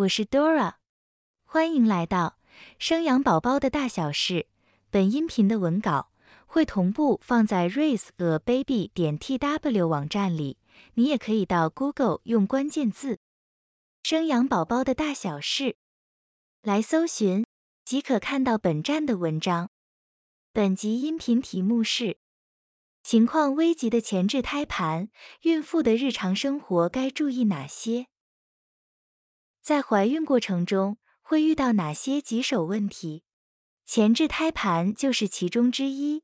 我是 Dora，欢迎来到生养宝宝的大小事。本音频的文稿会同步放在 raiseababy 点 tw 网站里，你也可以到 Google 用关键字“生养宝宝的大小事”来搜寻，即可看到本站的文章。本集音频题目是：情况危急的前置胎盘，孕妇的日常生活该注意哪些？在怀孕过程中会遇到哪些棘手问题？前置胎盘就是其中之一。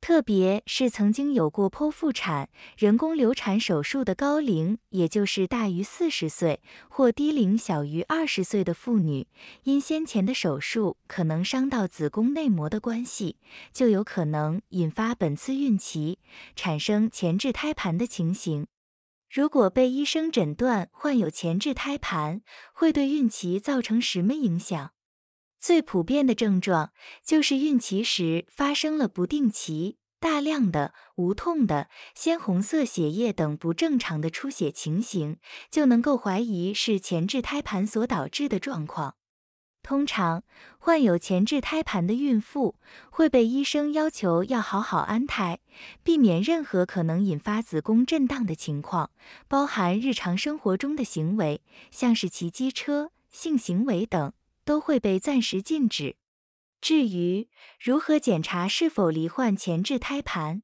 特别是曾经有过剖腹产、人工流产手术的高龄，也就是大于四十岁或低龄小于二十岁的妇女，因先前的手术可能伤到子宫内膜的关系，就有可能引发本次孕期产生前置胎盘的情形。如果被医生诊断患有前置胎盘，会对孕期造成什么影响？最普遍的症状就是孕期时发生了不定期、大量的无痛的鲜红色血液等不正常的出血情形，就能够怀疑是前置胎盘所导致的状况。通常，患有前置胎盘的孕妇会被医生要求要好好安胎，避免任何可能引发子宫震荡的情况，包含日常生活中的行为，像是骑机车、性行为等，都会被暂时禁止。至于如何检查是否罹患前置胎盘，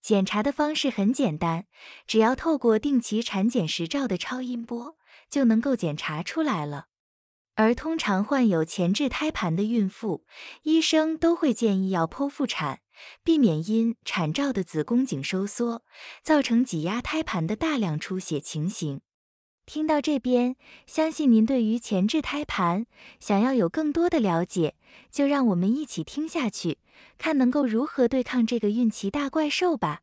检查的方式很简单，只要透过定期产检时照的超音波，就能够检查出来了。而通常患有前置胎盘的孕妇，医生都会建议要剖腹产，避免因产兆的子宫颈收缩造成挤压胎盘的大量出血情形。听到这边，相信您对于前置胎盘想要有更多的了解，就让我们一起听下去，看能够如何对抗这个孕期大怪兽吧。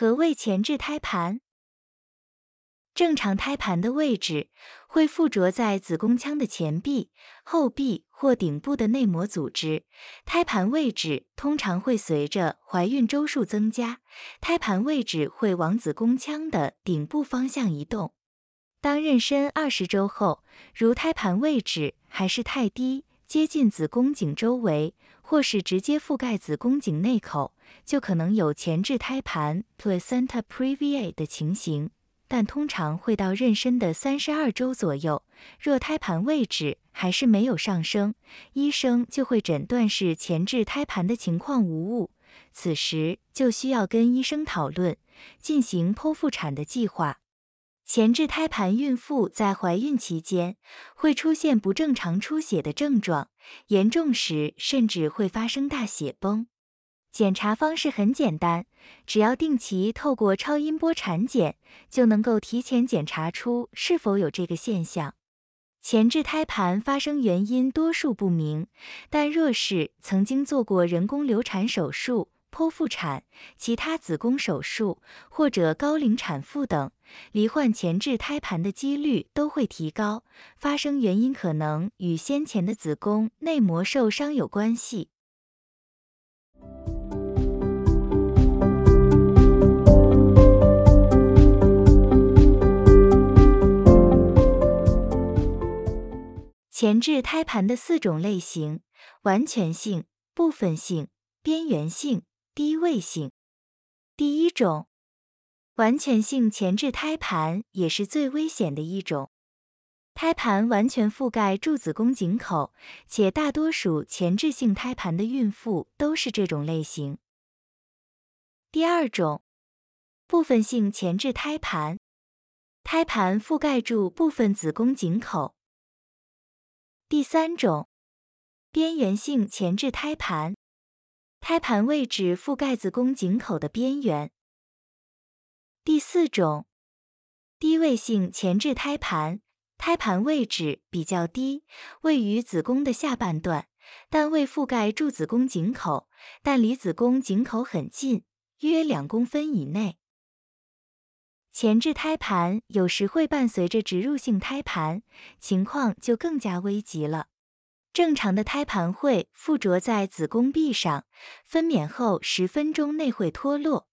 何谓前置胎盘？正常胎盘的位置会附着在子宫腔的前壁、后壁或顶部的内膜组织。胎盘位置通常会随着怀孕周数增加，胎盘位置会往子宫腔的顶部方向移动。当妊娠二十周后，如胎盘位置还是太低，接近子宫颈周围，或是直接覆盖子宫颈内口。就可能有前置胎盘 （placenta previa） 的情形，但通常会到妊娠的三十二周左右。若胎盘位置还是没有上升，医生就会诊断是前置胎盘的情况无误，此时就需要跟医生讨论进行剖腹产的计划。前置胎盘孕妇在怀孕期间会出现不正常出血的症状，严重时甚至会发生大血崩。检查方式很简单，只要定期透过超音波产检，就能够提前检查出是否有这个现象。前置胎盘发生原因多数不明，但若是曾经做过人工流产手术、剖腹产、其他子宫手术或者高龄产妇等，罹患前置胎盘的几率都会提高。发生原因可能与先前的子宫内膜受伤有关系。前置胎盘的四种类型：完全性、部分性、边缘性、低位性。第一种，完全性前置胎盘也是最危险的一种，胎盘完全覆盖住子宫颈口，且大多数前置性胎盘的孕妇都是这种类型。第二种，部分性前置胎盘，胎盘覆盖住部分子宫颈口。第三种，边缘性前置胎盘，胎盘位置覆盖子宫颈口的边缘。第四种，低位性前置胎盘，胎盘位置比较低，位于子宫的下半段，但未覆盖住子宫颈口，但离子宫颈口很近，约两公分以内。前置胎盘有时会伴随着植入性胎盘，情况就更加危急了。正常的胎盘会附着在子宫壁上，分娩后十分钟内会脱落。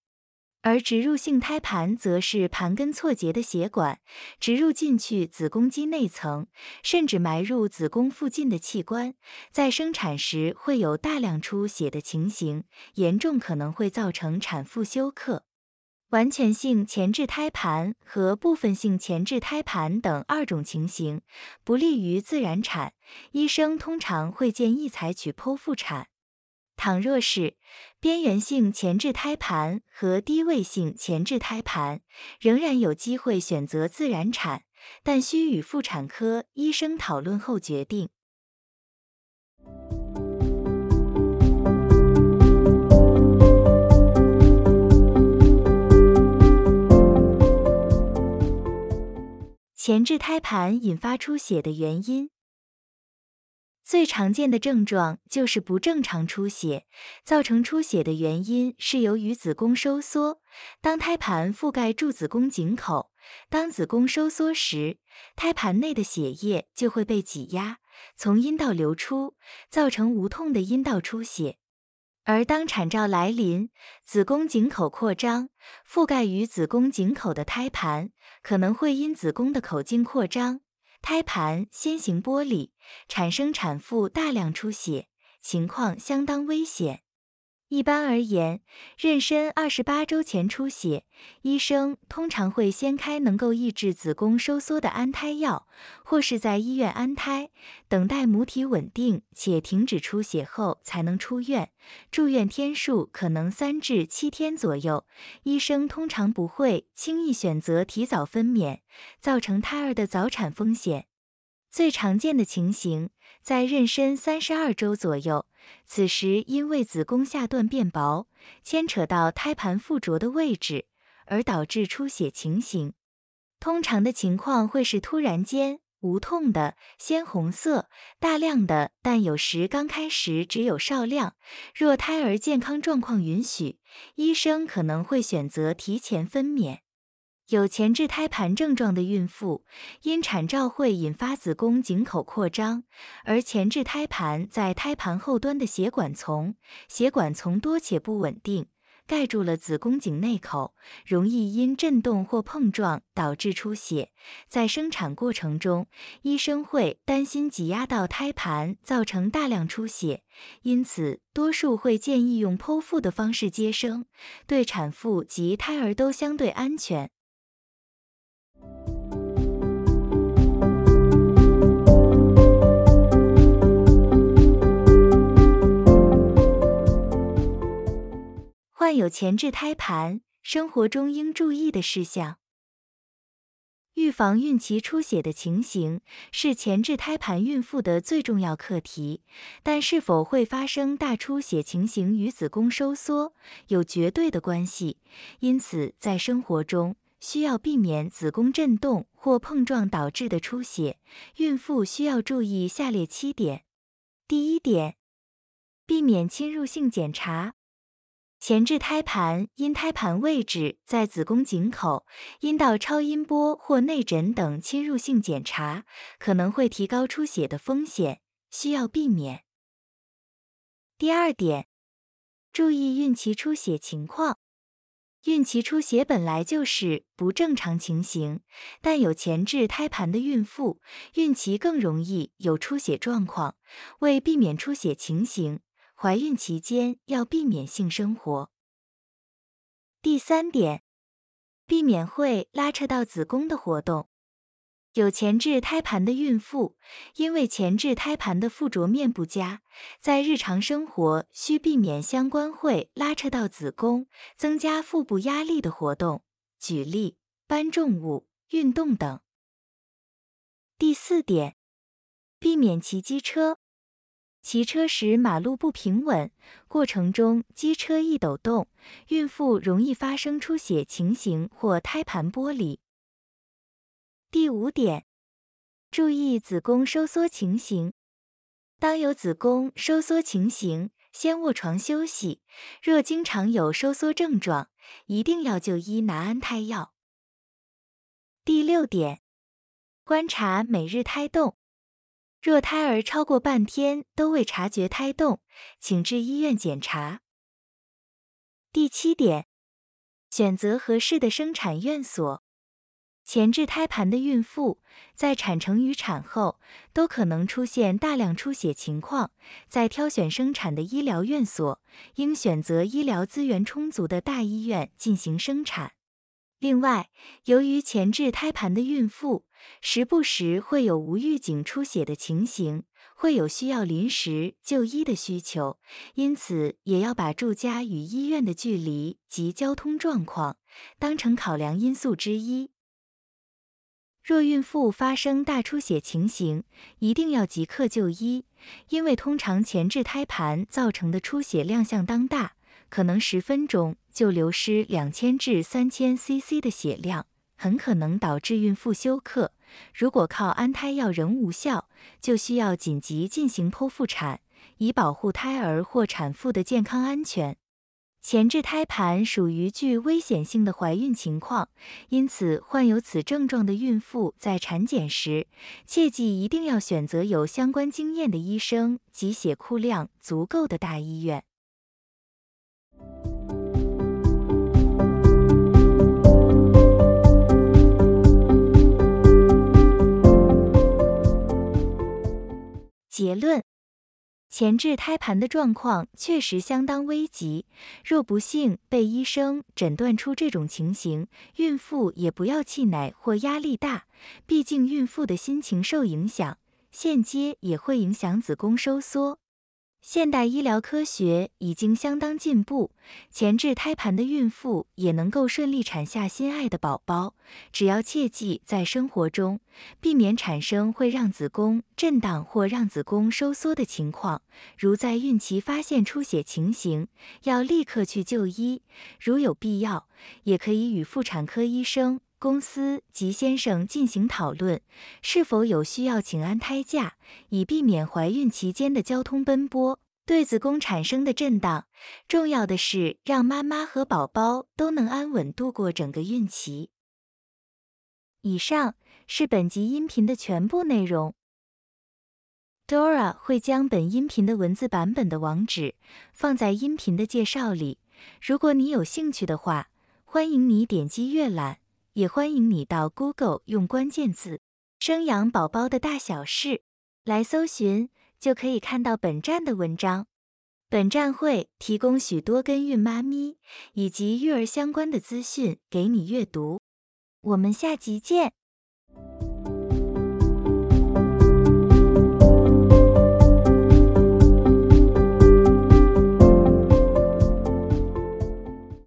而植入性胎盘则是盘根错节的血管，植入进去子宫肌内层，甚至埋入子宫附近的器官，在生产时会有大量出血的情形，严重可能会造成产妇休克。完全性前置胎盘和部分性前置胎盘等二种情形不利于自然产，医生通常会建议采取剖腹产。倘若是边缘性前置胎盘和低位性前置胎盘，仍然有机会选择自然产，但需与妇产科医生讨论后决定。前置胎盘引发出血的原因，最常见的症状就是不正常出血。造成出血的原因是由于子宫收缩。当胎盘覆盖住子宫颈口，当子宫收缩时，胎盘内的血液就会被挤压，从阴道流出，造成无痛的阴道出血。而当产兆来临，子宫颈口扩张，覆盖于子宫颈口的胎盘可能会因子宫的口径扩张，胎盘先行剥离，产生产妇大量出血，情况相当危险。一般而言，妊娠二十八周前出血，医生通常会先开能够抑制子宫收缩的安胎药，或是在医院安胎，等待母体稳定且停止出血后才能出院。住院天数可能三至七天左右。医生通常不会轻易选择提早分娩，造成胎儿的早产风险。最常见的情形在妊娠三十二周左右，此时因为子宫下段变薄，牵扯到胎盘附着的位置，而导致出血情形。通常的情况会是突然间无痛的鲜红色、大量的，但有时刚开始只有少量。若胎儿健康状况允许，医生可能会选择提前分娩。有前置胎盘症状的孕妇，因产兆会引发子宫颈口扩张，而前置胎盘在胎盘后端的血管丛，血管丛多且不稳定，盖住了子宫颈内口，容易因震动或碰撞导致出血。在生产过程中，医生会担心挤压到胎盘造成大量出血，因此多数会建议用剖腹的方式接生，对产妇及胎儿都相对安全。患有前置胎盘，生活中应注意的事项。预防孕期出血的情形是前置胎盘孕妇的最重要课题，但是否会发生大出血情形与子宫收缩有绝对的关系，因此在生活中需要避免子宫震动或碰撞导致的出血。孕妇需要注意下列七点：第一点，避免侵入性检查。前置胎盘因胎盘位置在子宫颈口，阴道超音波或内诊等侵入性检查可能会提高出血的风险，需要避免。第二点，注意孕期出血情况。孕期出血本来就是不正常情形，但有前置胎盘的孕妇，孕期更容易有出血状况。为避免出血情形，怀孕期间要避免性生活。第三点，避免会拉扯到子宫的活动。有前置胎盘的孕妇，因为前置胎盘的附着面不佳，在日常生活需避免相关会拉扯到子宫、增加腹部压力的活动，举例搬重物、运动等。第四点，避免骑机车。骑车时马路不平稳，过程中机车易抖动，孕妇容易发生出血情形或胎盘剥离。第五点，注意子宫收缩情形。当有子宫收缩情形，先卧床休息。若经常有收缩症状，一定要就医拿安胎药。第六点，观察每日胎动。若胎儿超过半天都未察觉胎动，请至医院检查。第七点，选择合适的生产院所。前置胎盘的孕妇在产程与产后都可能出现大量出血情况，在挑选生产的医疗院所，应选择医疗资源充足的大医院进行生产。另外，由于前置胎盘的孕妇时不时会有无预警出血的情形，会有需要临时就医的需求，因此也要把住家与医院的距离及交通状况当成考量因素之一。若孕妇发生大出血情形，一定要即刻就医，因为通常前置胎盘造成的出血量相当大，可能十分钟就流失两千至三千 CC 的血量，很可能导致孕妇休克。如果靠安胎药仍无效，就需要紧急进行剖腹产，以保护胎儿或产妇的健康安全。前置胎盘属于具危险性的怀孕情况，因此患有此症状的孕妇在产检时，切记一定要选择有相关经验的医生及血库量足够的大医院。结论。前置胎盘的状况确实相当危急，若不幸被医生诊断出这种情形，孕妇也不要气馁或压力大，毕竟孕妇的心情受影响，间接也会影响子宫收缩。现代医疗科学已经相当进步，前置胎盘的孕妇也能够顺利产下心爱的宝宝。只要切记在生活中避免产生会让子宫震荡或让子宫收缩的情况，如在孕期发现出血情形，要立刻去就医。如有必要，也可以与妇产科医生、公司及先生进行讨论，是否有需要请安胎假，以避免怀孕期间的交通奔波。对子宫产生的震荡，重要的是让妈妈和宝宝都能安稳度过整个孕期。以上是本集音频的全部内容。Dora 会将本音频的文字版本的网址放在音频的介绍里，如果你有兴趣的话，欢迎你点击阅览，也欢迎你到 Google 用关键字“生养宝宝的大小事”来搜寻。就可以看到本站的文章。本站会提供许多跟孕妈咪以及育儿相关的资讯给你阅读。我们下集见。